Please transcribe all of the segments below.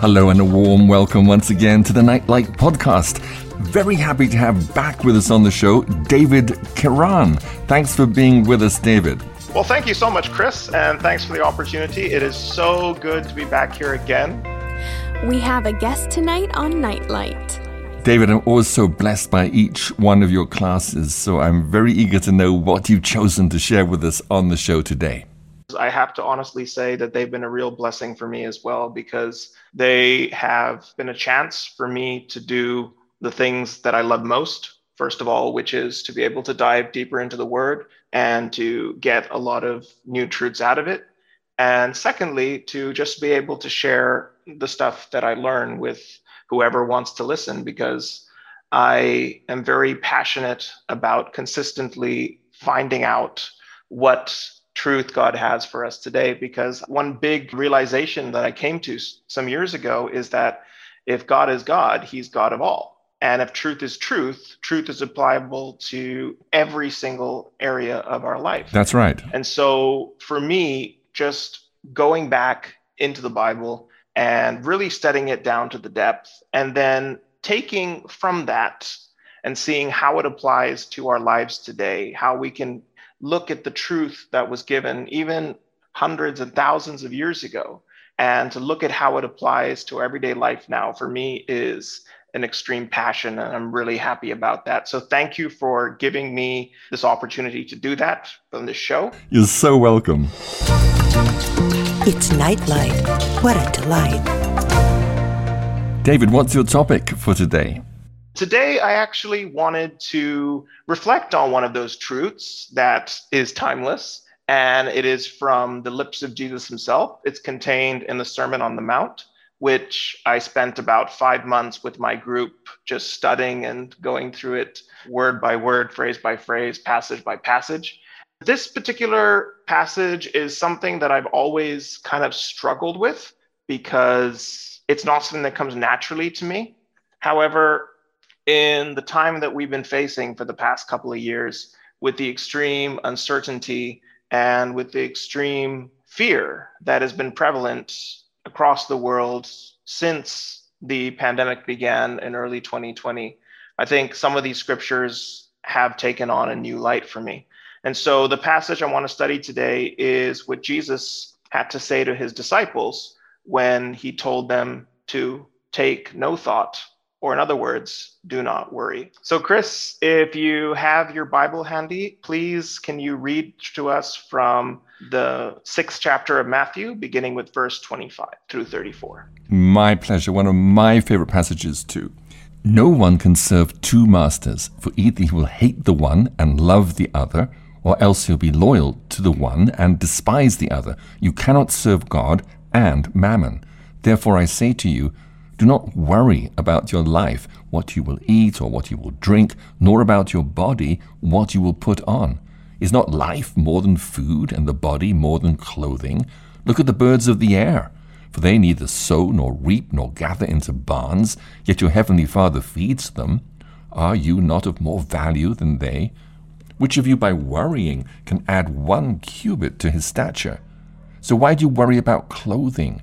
Hello and a warm welcome once again to the Nightlight podcast. Very happy to have back with us on the show David Kiran. Thanks for being with us, David. Well, thank you so much, Chris, and thanks for the opportunity. It is so good to be back here again. We have a guest tonight on Nightlight. David, I'm always so blessed by each one of your classes, so I'm very eager to know what you've chosen to share with us on the show today. I have to honestly say that they've been a real blessing for me as well because they have been a chance for me to do the things that I love most. First of all, which is to be able to dive deeper into the word and to get a lot of new truths out of it. And secondly, to just be able to share the stuff that I learn with whoever wants to listen because I am very passionate about consistently finding out what truth God has for us today. Because one big realization that I came to some years ago is that if God is God, He's God of all. And if truth is truth, truth is applicable to every single area of our life. That's right. And so for me, just going back into the Bible and really studying it down to the depth, and then taking from that and seeing how it applies to our lives today, how we can look at the truth that was given even hundreds and thousands of years ago and to look at how it applies to everyday life now for me is an extreme passion and I'm really happy about that. So thank you for giving me this opportunity to do that on this show. You're so welcome. It's Nightlight. What a delight. David, what's your topic for today? Today, I actually wanted to reflect on one of those truths that is timeless, and it is from the lips of Jesus himself. It's contained in the Sermon on the Mount, which I spent about five months with my group just studying and going through it word by word, phrase by phrase, passage by passage. This particular passage is something that I've always kind of struggled with because it's not something that comes naturally to me. However, in the time that we've been facing for the past couple of years with the extreme uncertainty and with the extreme fear that has been prevalent across the world since the pandemic began in early 2020. I think some of these scriptures have taken on a new light for me. And so the passage I want to study today is what Jesus had to say to his disciples when he told them to take no thought or in other words, do not worry. So, Chris, if you have your Bible handy, please can you read to us from the sixth chapter of Matthew, beginning with verse 25 through 34? My pleasure. One of my favorite passages, too. No one can serve two masters, for either he will hate the one and love the other, or else he'll be loyal to the one and despise the other. You cannot serve God and mammon. Therefore, I say to you, do not worry about your life, what you will eat or what you will drink, nor about your body, what you will put on. Is not life more than food, and the body more than clothing? Look at the birds of the air, for they neither sow nor reap nor gather into barns, yet your heavenly Father feeds them. Are you not of more value than they? Which of you by worrying can add one cubit to his stature? So why do you worry about clothing?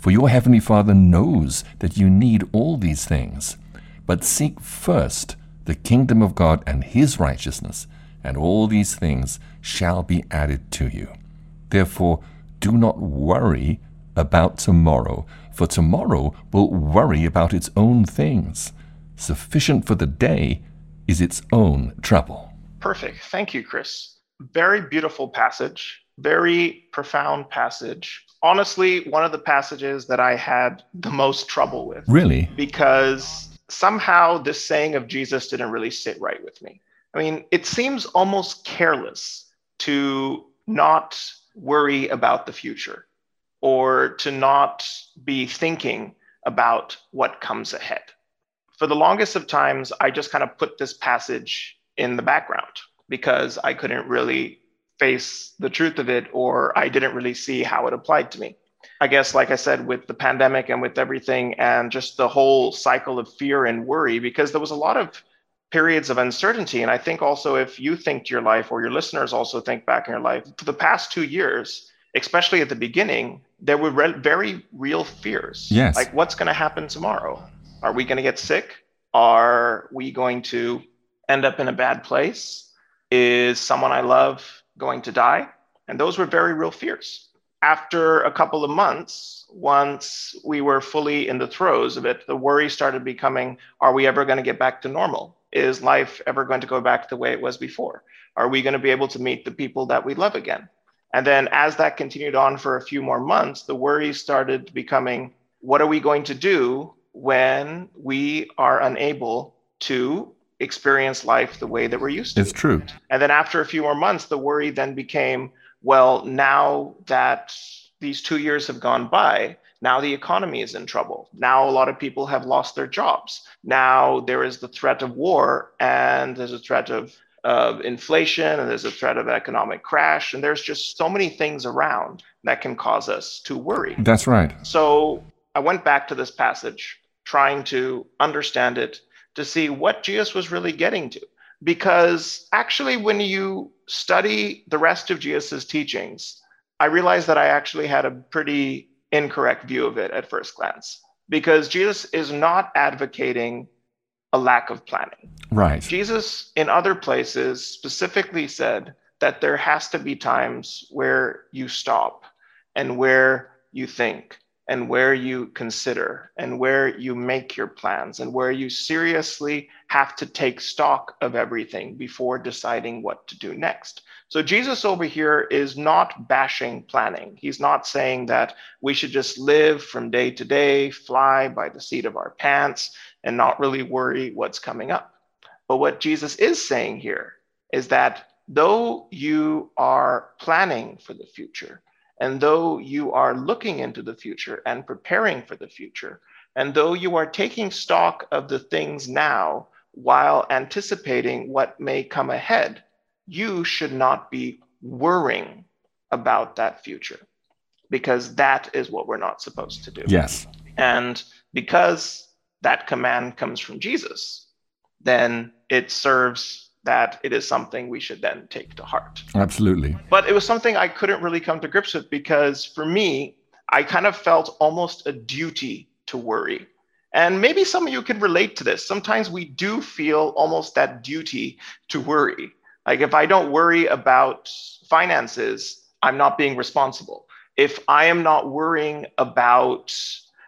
For your heavenly Father knows that you need all these things. But seek first the kingdom of God and his righteousness, and all these things shall be added to you. Therefore, do not worry about tomorrow, for tomorrow will worry about its own things. Sufficient for the day is its own trouble. Perfect. Thank you, Chris. Very beautiful passage very profound passage. Honestly, one of the passages that I had the most trouble with. Really? Because somehow this saying of Jesus didn't really sit right with me. I mean, it seems almost careless to not worry about the future. or to not be thinking about what comes ahead. For the longest of times, I just kind of put this passage in the background because I couldn't really face the truth of it or I didn't really see how it applied to me. I guess, like I said, with the pandemic and with everything and just the whole cycle of fear and worry, because there was a lot of periods of uncertainty. And I think also if you think to your life or your listeners also think back in your life, for the past two years, especially at the beginning, there were re- very real fears. Yes. Like, what's going to happen tomorrow? Are we going to get sick? Are we going to end up in a bad place? Is someone I love going to die? And those were very real fears. After a couple of months, once we were fully in the throes of it, the worry started becoming are we ever going to get back to normal? Is life ever going to go back the way it was before? Are we going to be able to meet the people that we love again? And then as that continued on for a few more months, the worry started becoming what are we going to do when we are unable to experience life the way that we're used to? It's true. And then after a few more months, the worry then became well, now that these two years have gone by, now the economy is in trouble. Now a lot of people have lost their jobs. Now there is the threat of war and there's a threat of of inflation and there's a threat of economic crash and there's just so many things around that can cause us to worry. That's right. So I went back to this passage trying to understand it to see what Jesus was really getting to because actually when you study the rest of Jesus' teachings I realized that I actually had a pretty incorrect view of it at first glance because Jesus is not advocating a lack of planning. Right. Jesus, in other places, specifically said that there has to be times where you stop and where you think and where you consider and where you make your plans and where you seriously have to take stock of everything before deciding what to do next. So, Jesus over here is not bashing planning. He's not saying that we should just live from day to day, fly by the seat of our pants, and not really worry what's coming up. But what Jesus is saying here is that though you are planning for the future, and though you are looking into the future and preparing for the future, and though you are taking stock of the things now while anticipating what may come ahead, you should not be worrying about that future because that is what we're not supposed to do. Yes. And because that command comes from Jesus, then it serves that it is something we should then take to heart. Absolutely. But it was something I couldn't really come to grips with because for me, I kind of felt almost a duty to worry. And maybe some of you can relate to this. Sometimes we do feel almost that duty to worry. Like if I don't worry about finances, I'm not being responsible. If I am not worrying about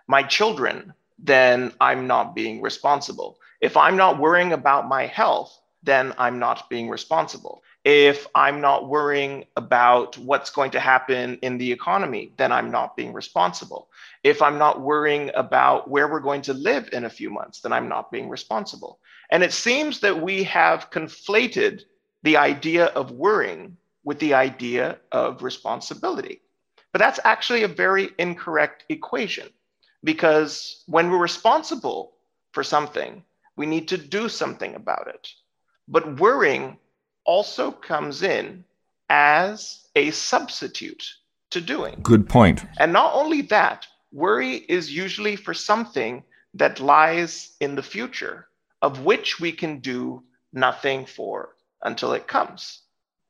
my children, then I'm not being responsible. If I'm not worrying about my health, then I'm not being responsible. If I'm not worrying about what's going to happen in the economy, then I'm not being responsible. If I'm not worrying about where we're going to live in a few months, then I'm not being responsible. And it seems that we have conflated the idea of worrying with the idea of responsibility. But that's actually a very incorrect equation because when we're responsible for something, we need to do something about it. But worrying also comes in as a substitute to doing. Good point. And not only that, worry is usually for something that lies in the future, of which we can do nothing for until it comes.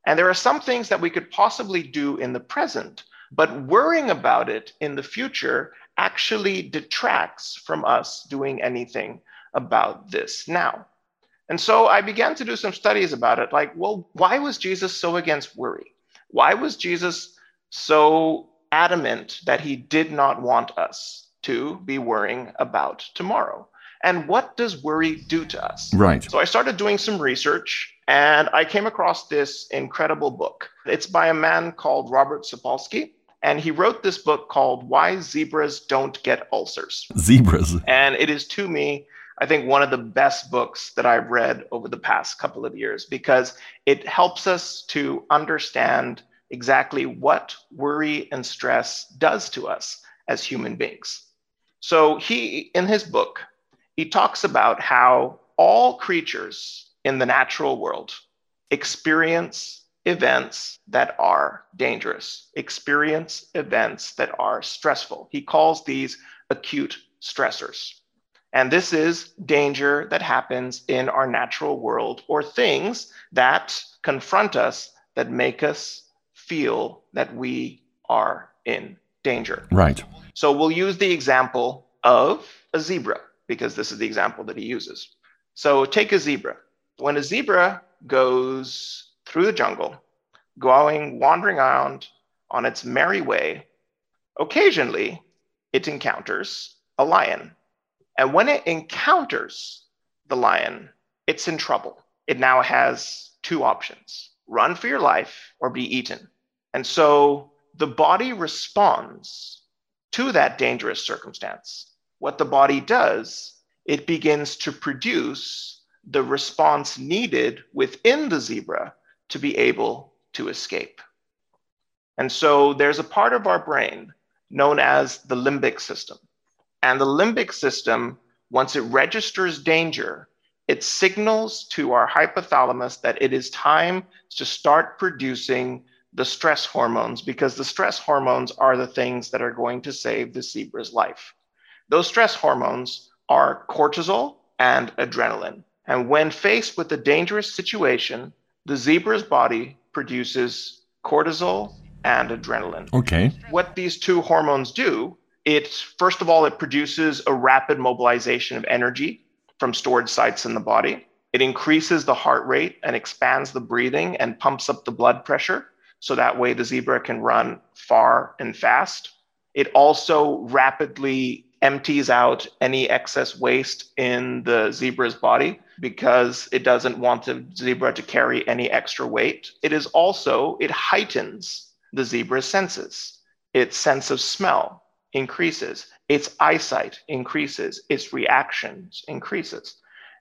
And there are some things that we could possibly do in the present, but worrying about it in the future actually detracts from us doing anything about this now. And so I began to do some studies about it like, well, why was Jesus so against worry? Why was Jesus so adamant that he did not want us to be worrying about tomorrow? And what does worry do to us? Right. So I started doing some research and I came across this incredible book. It's by a man called Robert Sapolsky. And he wrote this book called Why Zebras Don't Get Ulcers. Zebras. And it is to me, I think, one of the best books that I've read over the past couple of years because it helps us to understand exactly what worry and stress does to us as human beings. So he, in his book, he talks about how all creatures in the natural world experience events that are dangerous, experience events that are stressful. He calls these acute stressors. And this is danger that happens in our natural world or things that confront us that make us feel that we are in danger. Right. So we'll use the example of a zebra because this is the example that he uses. So take a zebra. When a zebra goes through the jungle, going, wandering around on its merry way, occasionally it encounters a lion. And when it encounters the lion, it's in trouble. It now has two options run for your life or be eaten. And so the body responds to that dangerous circumstance. What the body does, it begins to produce the response needed within the zebra to be able to escape. And so there's a part of our brain known as the limbic system. And the limbic system, once it registers danger, it signals to our hypothalamus that it is time to start producing the stress hormones because the stress hormones are the things that are going to save the zebra's life. Those stress hormones are cortisol and adrenaline. And when faced with a dangerous situation, the zebra's body produces cortisol and adrenaline. Okay. What these two hormones do it first of all it produces a rapid mobilization of energy from stored sites in the body. It increases the heart rate and expands the breathing and pumps up the blood pressure so that way the zebra can run far and fast. It also rapidly empties out any excess waste in the zebra's body because it doesn't want the zebra to carry any extra weight. It is also it heightens the zebra's senses its sense of smell increases, its eyesight increases, its reactions increases.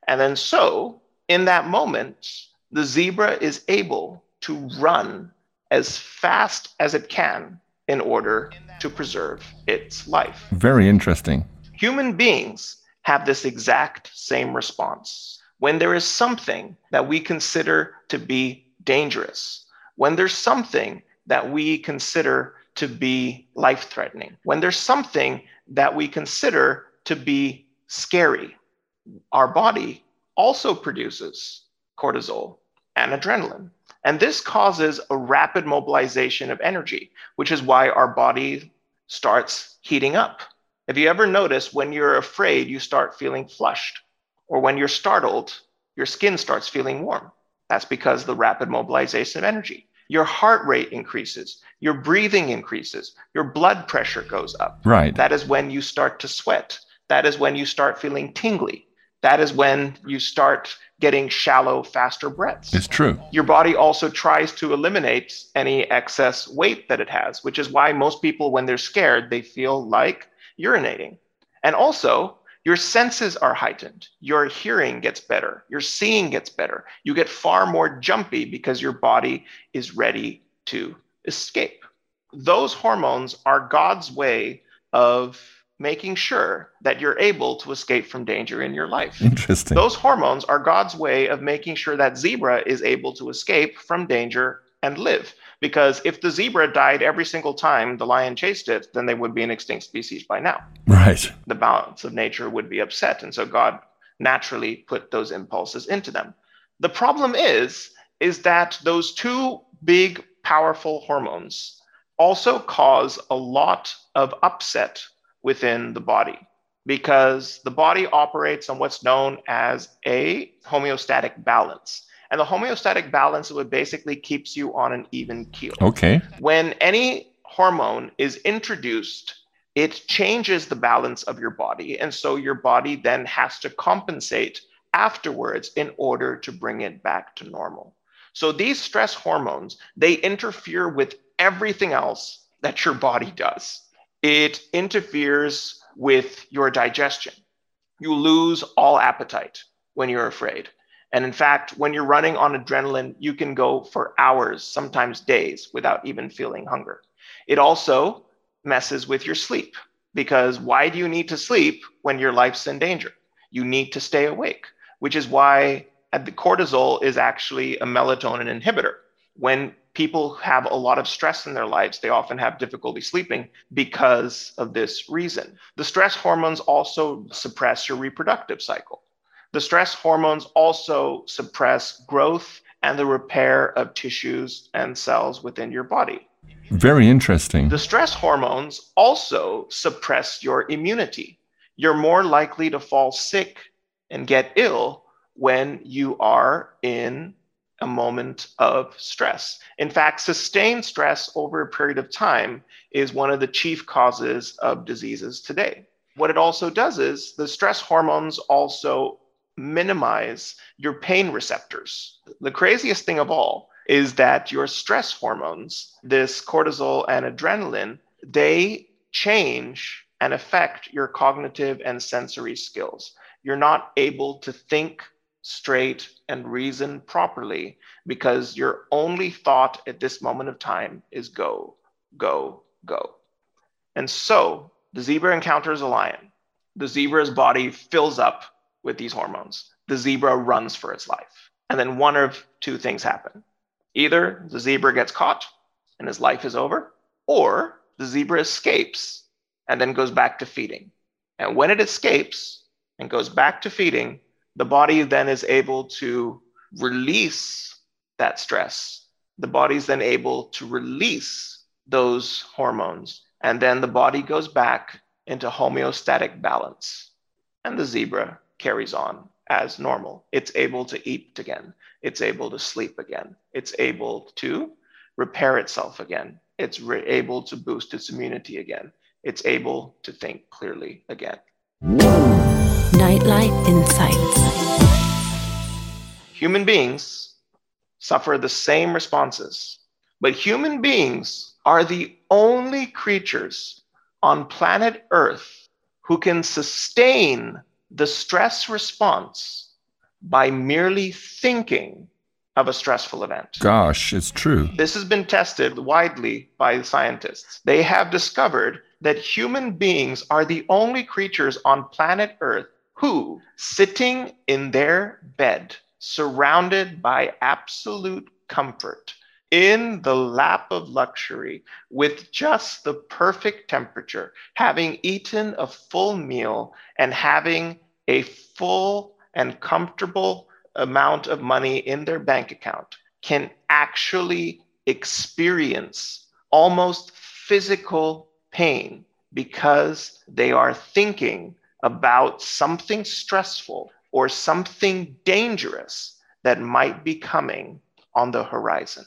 And then so in that moment, the zebra is able to run as fast as it can in order to preserve its life. Very interesting. Human beings have this exact same response. When there is something that we consider to be dangerous, when there's something that we consider to be life threatening, when there's something that we consider to be scary, our body also produces cortisol and adrenaline. And this causes a rapid mobilization of energy, which is why our body starts heating up. Have you ever noticed when you're afraid, you start feeling flushed? Or when you're startled, your skin starts feeling warm? That's because the rapid mobilization of energy your heart rate increases, your breathing increases, your blood pressure goes up. Right. That is when you start to sweat. That is when you start feeling tingly. That is when you start getting shallow, faster breaths. It's true. Your body also tries to eliminate any excess weight that it has, which is why most people, when they're scared, they feel like urinating. And also, your senses are heightened. Your hearing gets better. Your seeing gets better. You get far more jumpy because your body is ready to escape. Those hormones are God's way of making sure that you're able to escape from danger in your life. Interesting. Those hormones are God's way of making sure that zebra is able to escape from danger and live. Because if the zebra died every single time the lion chased it, then they would be an extinct species by now. Right. The balance of nature would be upset. And so God naturally put those impulses into them. The problem is, is that those two big, powerful hormones also cause a lot of upset within the body because the body operates on what's known as a homeostatic balance. And the homeostatic balance is what basically keeps you on an even keel. Okay. When any hormone is introduced, it changes the balance of your body. And so your body then has to compensate afterwards in order to bring it back to normal. So these stress hormones, they interfere with everything else that your body does. It interferes with your digestion. You lose all appetite when you're afraid. And in fact, when you're running on adrenaline, you can go for hours, sometimes days, without even feeling hunger. It also messes with your sleep because why do you need to sleep when your life's in danger? You need to stay awake, which is why uh, the cortisol is actually a melatonin inhibitor. When people have a lot of stress in their lives, they often have difficulty sleeping because of this reason. The stress hormones also suppress your reproductive cycle. The stress hormones also suppress growth and the repair of tissues and cells within your body. Very interesting. The stress hormones also suppress your immunity. You're more likely to fall sick and get ill when you are in a moment of stress. In fact, sustained stress over a period of time is one of the chief causes of diseases today. What it also does is the stress hormones also minimize your pain receptors. The craziest thing of all is that your stress hormones, this cortisol and adrenaline, they change and affect your cognitive and sensory skills. You're not able to think straight and reason properly because your only thought at this moment of time is go, go, go. And so the zebra encounters a lion. The zebra's body fills up with these hormones. The zebra runs for its life. And then one of two things happen. Either the zebra gets caught and his life is over, or the zebra escapes and then goes back to feeding. And when it escapes and goes back to feeding, the body then is able to release that stress. The body is then able to release those hormones. And then the body goes back into homeostatic balance. And the zebra carries on as normal. It's able to eat again. It's able to sleep again. It's able to repair itself again. It's re- able to boost its immunity again. It's able to think clearly again. Nightlight Insights. Human beings suffer the same responses, but human beings are the only creatures on planet Earth who can sustain the stress response by merely thinking of a stressful event. Gosh, it's true. This has been tested widely by scientists. They have discovered that human beings are the only creatures on planet Earth who, sitting in their bed, surrounded by absolute comfort, in the lap of luxury, with just the perfect temperature, having eaten a full meal and having a full and comfortable amount of money in their bank account, can actually experience almost physical pain because they are thinking about something stressful or something dangerous that might be coming on the horizon.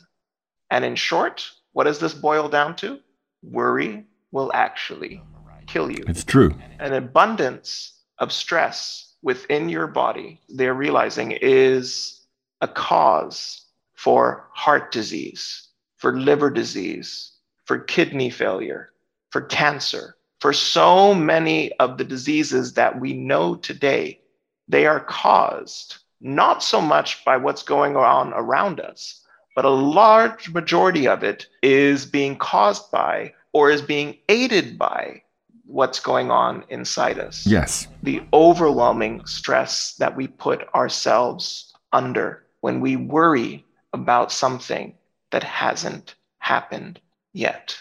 And in short, what does this boil down to? Worry will actually kill you. It's true. An abundance of stress within your body, they're realizing, is a cause for heart disease, for liver disease, for kidney failure, for cancer, for so many of the diseases that we know today. They are caused not so much by what's going on around us, but a large majority of it is being caused by or is being aided by what's going on inside us. Yes. The overwhelming stress that we put ourselves under when we worry about something that hasn't happened yet.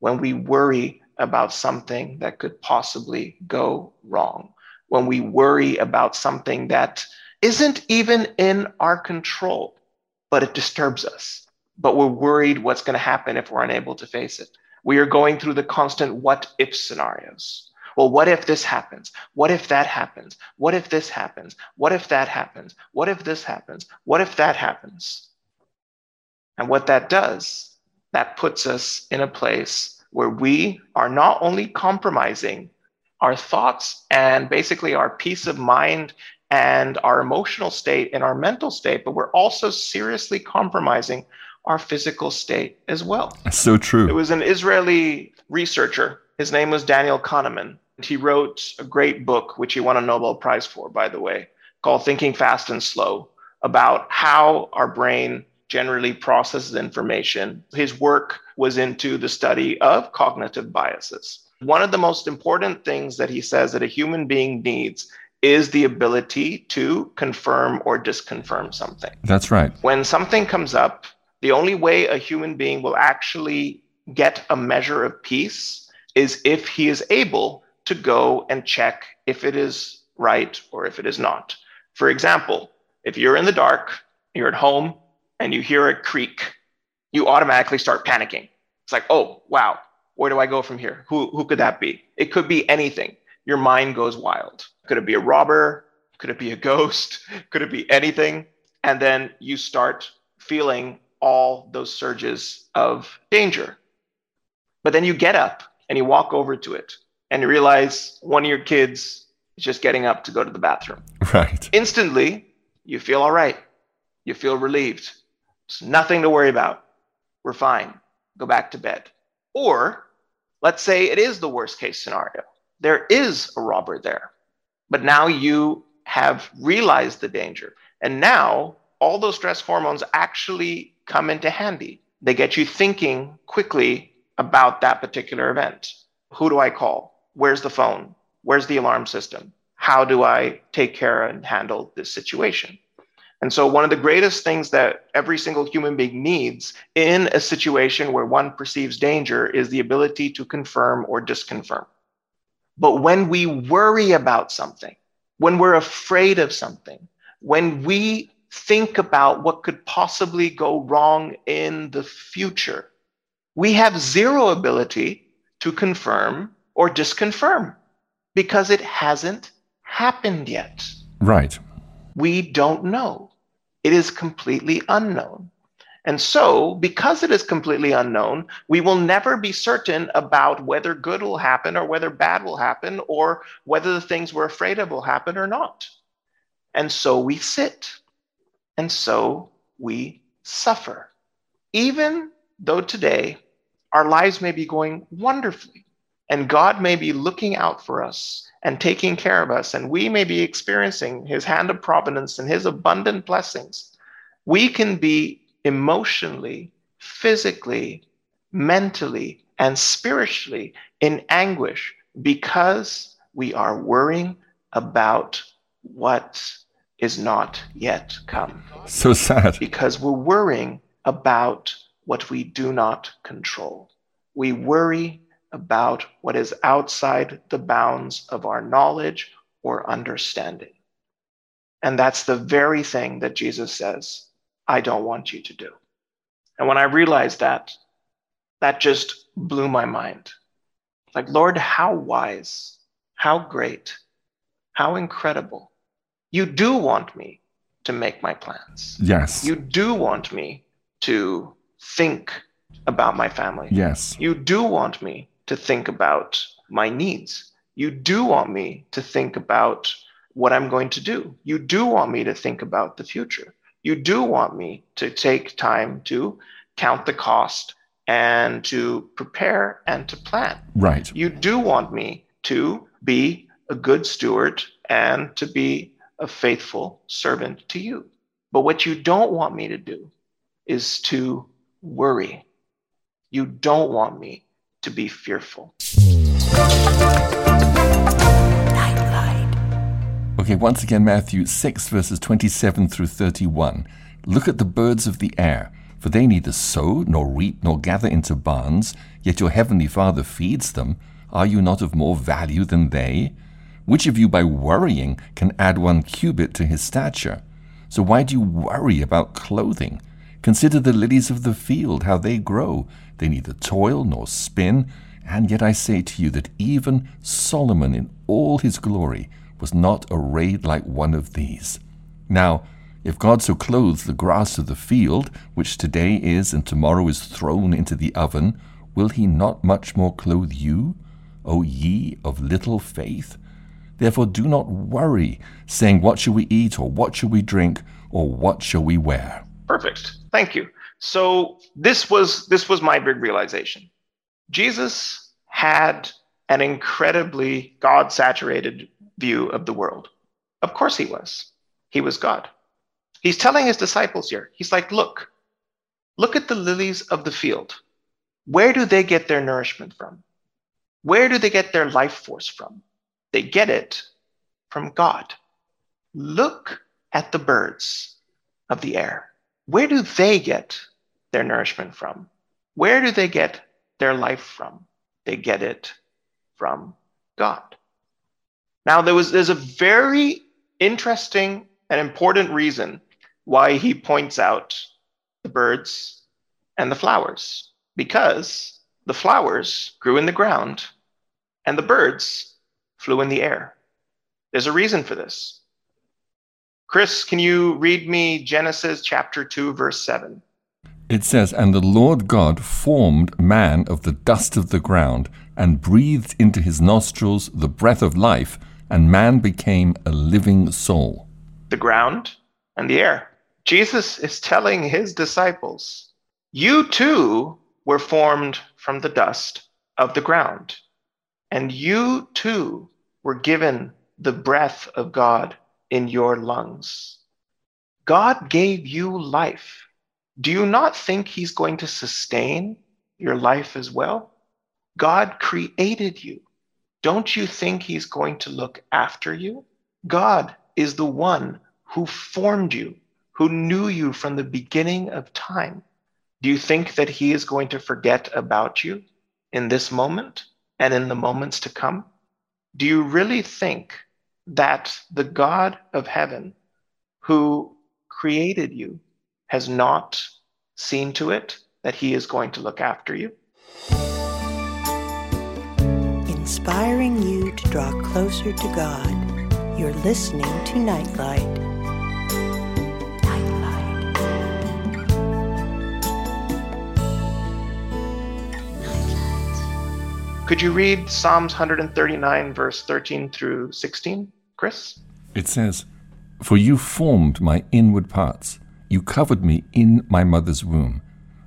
When we worry about something that could possibly go wrong. When we worry about something that isn't even in our control, but it disturbs us. But we're worried what's going to happen if we're unable to face it. We are going through the constant what if scenarios. Well, what if this happens? What if that happens? What if this happens? What if that happens? What if this happens? What if that happens? And what that does, that puts us in a place where we are not only compromising our thoughts and basically our peace of mind and our emotional state and our mental state, but we're also seriously compromising our physical state as well. So true. It was an Israeli researcher. His name was Daniel Kahneman. And he wrote a great book, which he won a Nobel Prize for, by the way, called Thinking Fast and Slow about how our brain generally processes information. His work was into the study of cognitive biases. One of the most important things that he says that a human being needs is the ability to confirm or disconfirm something. That's right. When something comes up, the only way a human being will actually get a measure of peace is if he is able to go and check if it is right or if it is not. For example, if you're in the dark, you're at home, and you hear a creak, you automatically start panicking. It's like, oh, wow, where do I go from here? Who, who could that be? It could be anything. Your mind goes wild. Could it be a robber? Could it be a ghost? Could it be anything? And then you start feeling all those surges of danger. But then you get up and you walk over to it and you realize one of your kids is just getting up to go to the bathroom. Right. Instantly, you feel all right. You feel relieved. It's nothing to worry about. We're fine. Go back to bed. Or let's say it is the worst case scenario. There is a robber there, but now you have realized the danger. And now all those stress hormones actually come into handy. They get you thinking quickly about that particular event. Who do I call? Where's the phone? Where's the alarm system? How do I take care and handle this situation? And so, one of the greatest things that every single human being needs in a situation where one perceives danger is the ability to confirm or disconfirm. But when we worry about something, when we're afraid of something, when we think about what could possibly go wrong in the future, we have zero ability to confirm or disconfirm because it hasn't happened yet. Right we don't know. It is completely unknown. And so, because it is completely unknown, we will never be certain about whether good will happen or whether bad will happen or whether the things we're afraid of will happen or not. And so we sit. And so we suffer. Even though today our lives may be going wonderfully and God may be looking out for us and taking care of us, and we may be experiencing his hand of providence and his abundant blessings, we can be emotionally, physically, mentally, and spiritually in anguish because we are worrying about what is not yet come. So sad. Because we're worrying about what we do not control. We worry about what is outside the bounds of our knowledge or understanding. And that's the very thing that Jesus says, I don't want you to do. And when I realized that, that just blew my mind. Like, Lord, how wise, how great, how incredible. You do want me to make my plans. Yes. You do want me to think about my family. Yes. You do want me to think about my needs. You do want me to think about what I'm going to do. You do want me to think about the future. You do want me to take time to count the cost and to prepare and to plan. Right. You do want me to be a good steward and to be a faithful servant to you. But what you don't want me to do is to worry. You don't want me to be fearful. Okay, once again, Matthew 6, verses 27 through 31. Look at the birds of the air, for they neither sow, nor reap, nor gather into barns, yet your heavenly Father feeds them. Are you not of more value than they? Which of you by worrying can add one cubit to his stature? So why do you worry about clothing? Consider the lilies of the field, how they grow. They neither toil nor spin. And yet I say to you that even Solomon in all his glory was not arrayed like one of these. Now, if God so clothes the grass of the field, which today is and tomorrow is thrown into the oven, will he not much more clothe you, O ye of little faith? Therefore do not worry, saying, What shall we eat, or what shall we drink, or what shall we wear? Perfect. Thank you. So this was this was my big realization. Jesus had an incredibly God saturated view of the world. Of course he was. He was God. He's telling his disciples here, he's like, look, look at the lilies of the field. Where do they get their nourishment from? Where do they get their life force from? They get it from God. Look at the birds of the air. Where do they get their nourishment from? Where do they get their life from? They get it from God. Now, there was there's a very interesting and important reason why he points out the birds and the flowers, because the flowers grew in the ground and the birds flew in the air. There's a reason for this. Chris, can you read me Genesis chapter 2, verse 7? It says, And the Lord God formed man of the dust of the ground and breathed into his nostrils the breath of life, and man became a living soul. The ground and the air. Jesus is telling his disciples, You too were formed from the dust of the ground, and you too were given the breath of God in your lungs. God gave you life. Do you not think He's going to sustain your life as well? God created you. Don't you think He's going to look after you? God is the one who formed you, who knew you from the beginning of time. Do you think that He is going to forget about you in this moment and in the moments to come? Do you really think that the God of heaven who created you has not seen to it that he is going to look after you. Inspiring you to draw closer to God. You're listening to Nightlight. Nightlight. Could you read Psalms 139, verse 13 through 16? Chris? It says, For you formed my inward parts. You covered me in my mother's womb.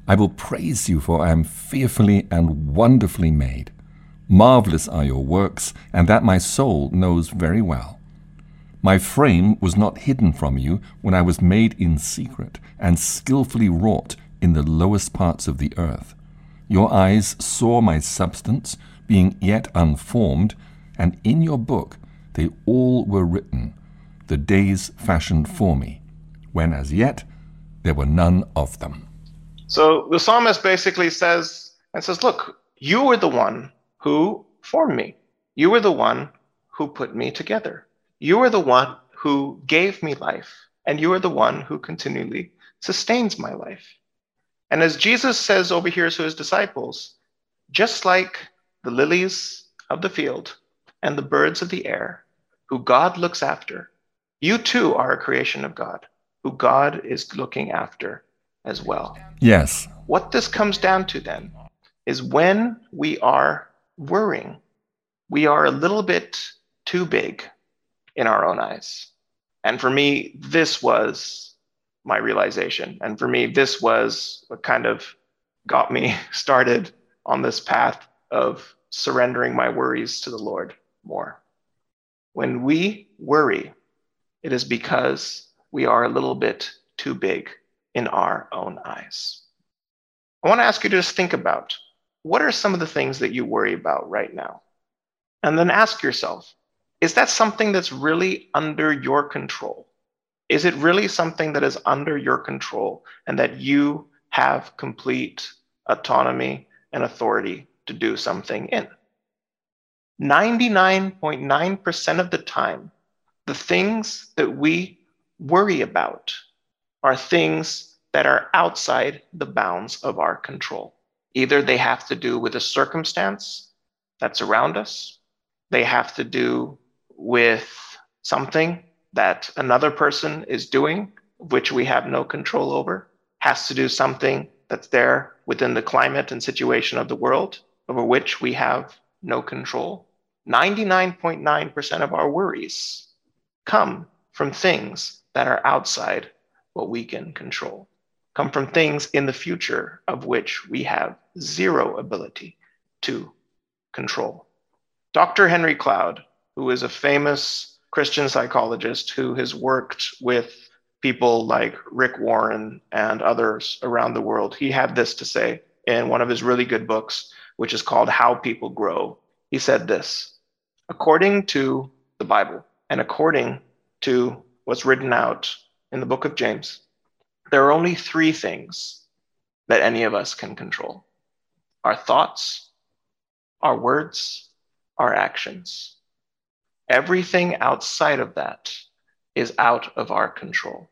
I will praise you, for I am fearfully and wonderfully made. Marvelous are your works, and that my soul knows very well. My frame was not hidden from you when I was made in secret and skilfully wrought in the lowest parts of the earth. Your eyes saw my substance, being yet unformed, and in your book they all were written, the days fashioned for me, when as yet there were none of them. So the psalmist basically says, and says, Look, you were the one who formed me. You were the one who put me together. You are the one who gave me life, and you are the one who continually sustains my life. And as Jesus says over here to his disciples, just like the lilies of the field and the birds of the air, who God looks after, you too are a creation of God, who God is looking after as well. Yes. What this comes down to then is when we are worrying, we are a little bit too big in our own eyes. And for me, this was my realization. And for me, this was what kind of got me started on this path of surrendering my worries to the Lord more. When we worry, it is because we are a little bit too big in our own eyes. I want to ask you to just think about what are some of the things that you worry about right now? And then ask yourself, is that something that's really under your control? Is it really something that is under your control and that you have complete autonomy and authority to do something in? 99.9% of the time, the things that we worry about are things that are outside the bounds of our control. Either they have to do with a circumstance that's around us, they have to do with something that another person is doing, which we have no control over, has to do something that's there within the climate and situation of the world over which we have no control. 99.9% of our worries come from things that are outside what we can control, come from things in the future of which we have zero ability to control. Dr. Henry Cloud, who is a famous Christian psychologist who has worked with people like Rick Warren and others around the world, he had this to say in one of his really good books, which is called How People Grow. He said this according to the Bible and according to what's written out in the book of James, there are only three things that any of us can control our thoughts, our words, our actions. Everything outside of that is out of our control.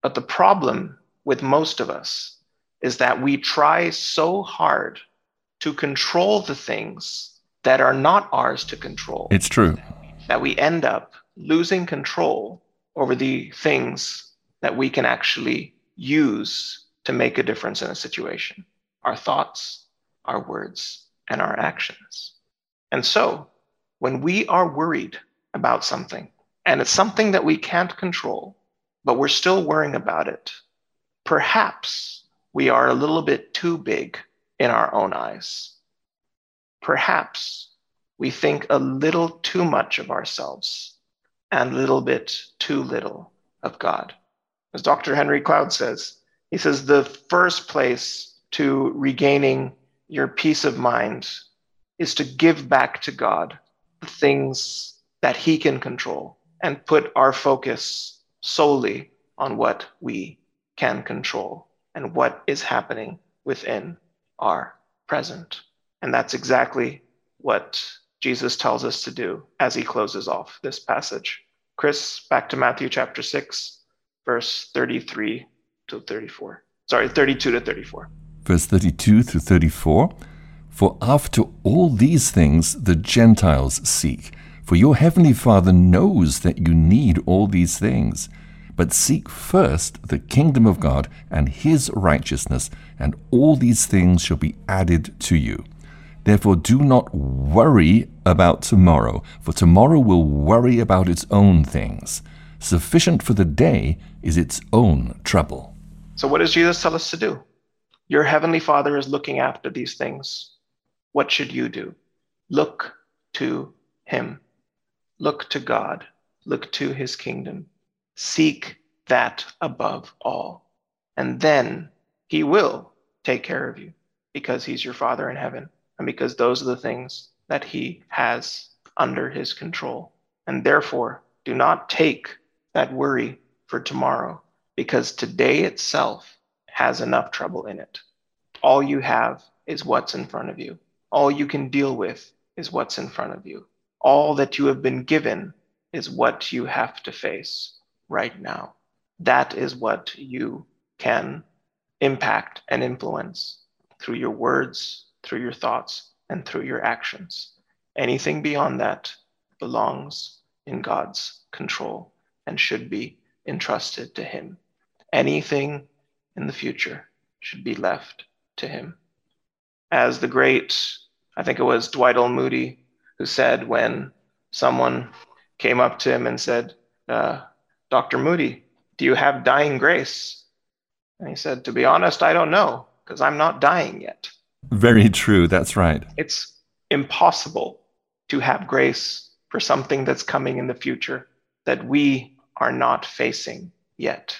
But the problem with most of us is that we try so hard to control the things that are not ours to control. It's true. That we end up losing control over the things that we can actually use to make a difference in a situation our thoughts, our words, and our actions. And so, when we are worried about something, and it's something that we can't control, but we're still worrying about it, perhaps we are a little bit too big in our own eyes. Perhaps we think a little too much of ourselves and little bit too little of God. As Dr. Henry Cloud says, he says the first place to regaining your peace of mind is to give back to God the things that He can control and put our focus solely on what we can control and what is happening within our present. And that's exactly what Jesus tells us to do as he closes off this passage. Chris, back to Matthew chapter 6, verse 33 to 34. Sorry, 32 to 34. Verse 32 through 34 For after all these things the Gentiles seek. For your heavenly Father knows that you need all these things. But seek first the kingdom of God and his righteousness, and all these things shall be added to you. Therefore, do not worry about tomorrow, for tomorrow will worry about its own things. Sufficient for the day is its own trouble. So, what does Jesus tell us to do? Your heavenly Father is looking after these things. What should you do? Look to him. Look to God. Look to his kingdom. Seek that above all. And then he will take care of you because he's your Father in heaven and because those are the things that he has under his control. And therefore, do not take that worry for tomorrow because today itself has enough trouble in it. All you have is what's in front of you. All you can deal with is what's in front of you. All that you have been given is what you have to face right now. That is what you can impact and influence through your words, through your thoughts and through your actions. Anything beyond that belongs in God's control and should be entrusted to Him. Anything in the future should be left to Him. As the great, I think it was Dwight L. Moody, who said when someone came up to him and said, uh, Dr. Moody, do you have dying grace? And he said, To be honest, I don't know, because I'm not dying yet. Very true. That's right. It's impossible to have grace for something that's coming in the future that we are not facing yet.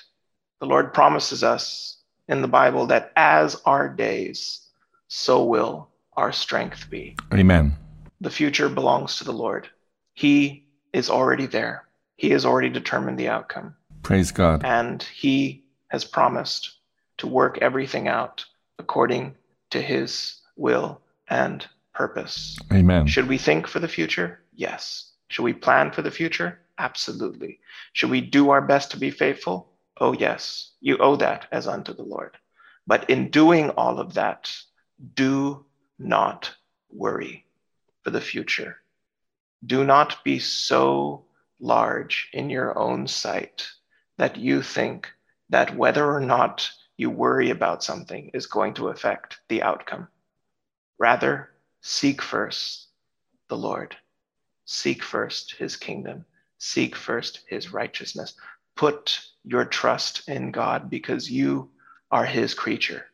The Lord promises us in the Bible that as our days, so will our strength be. Amen. The future belongs to the Lord. He is already there, He has already determined the outcome. Praise God. And He has promised to work everything out according to his will and purpose. Amen. Should we think for the future? Yes. Should we plan for the future? Absolutely. Should we do our best to be faithful? Oh, yes. You owe that as unto the Lord. But in doing all of that, do not worry for the future. Do not be so large in your own sight that you think that whether or not you worry about something is going to affect the outcome. Rather, seek first the Lord. Seek first his kingdom. Seek first his righteousness. Put your trust in God because you are his creature,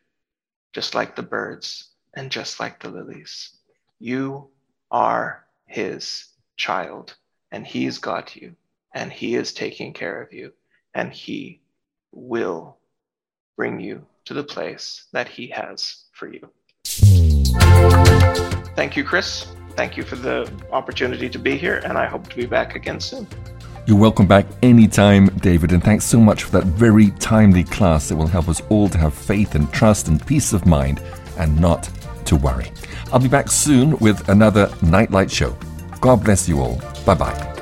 just like the birds and just like the lilies. You are his child, and he's got you, and he is taking care of you. and He will bring you to the place that He has for you. Thank you, Chris. Thank you for the opportunity to be here, and I hope to be back again soon. You're welcome back anytime, David, and thanks so much for that very timely class that will help us all to have faith and trust and peace of mind and not to worry. I'll be back soon with another Nightlight show. God bless you all. Bye bye.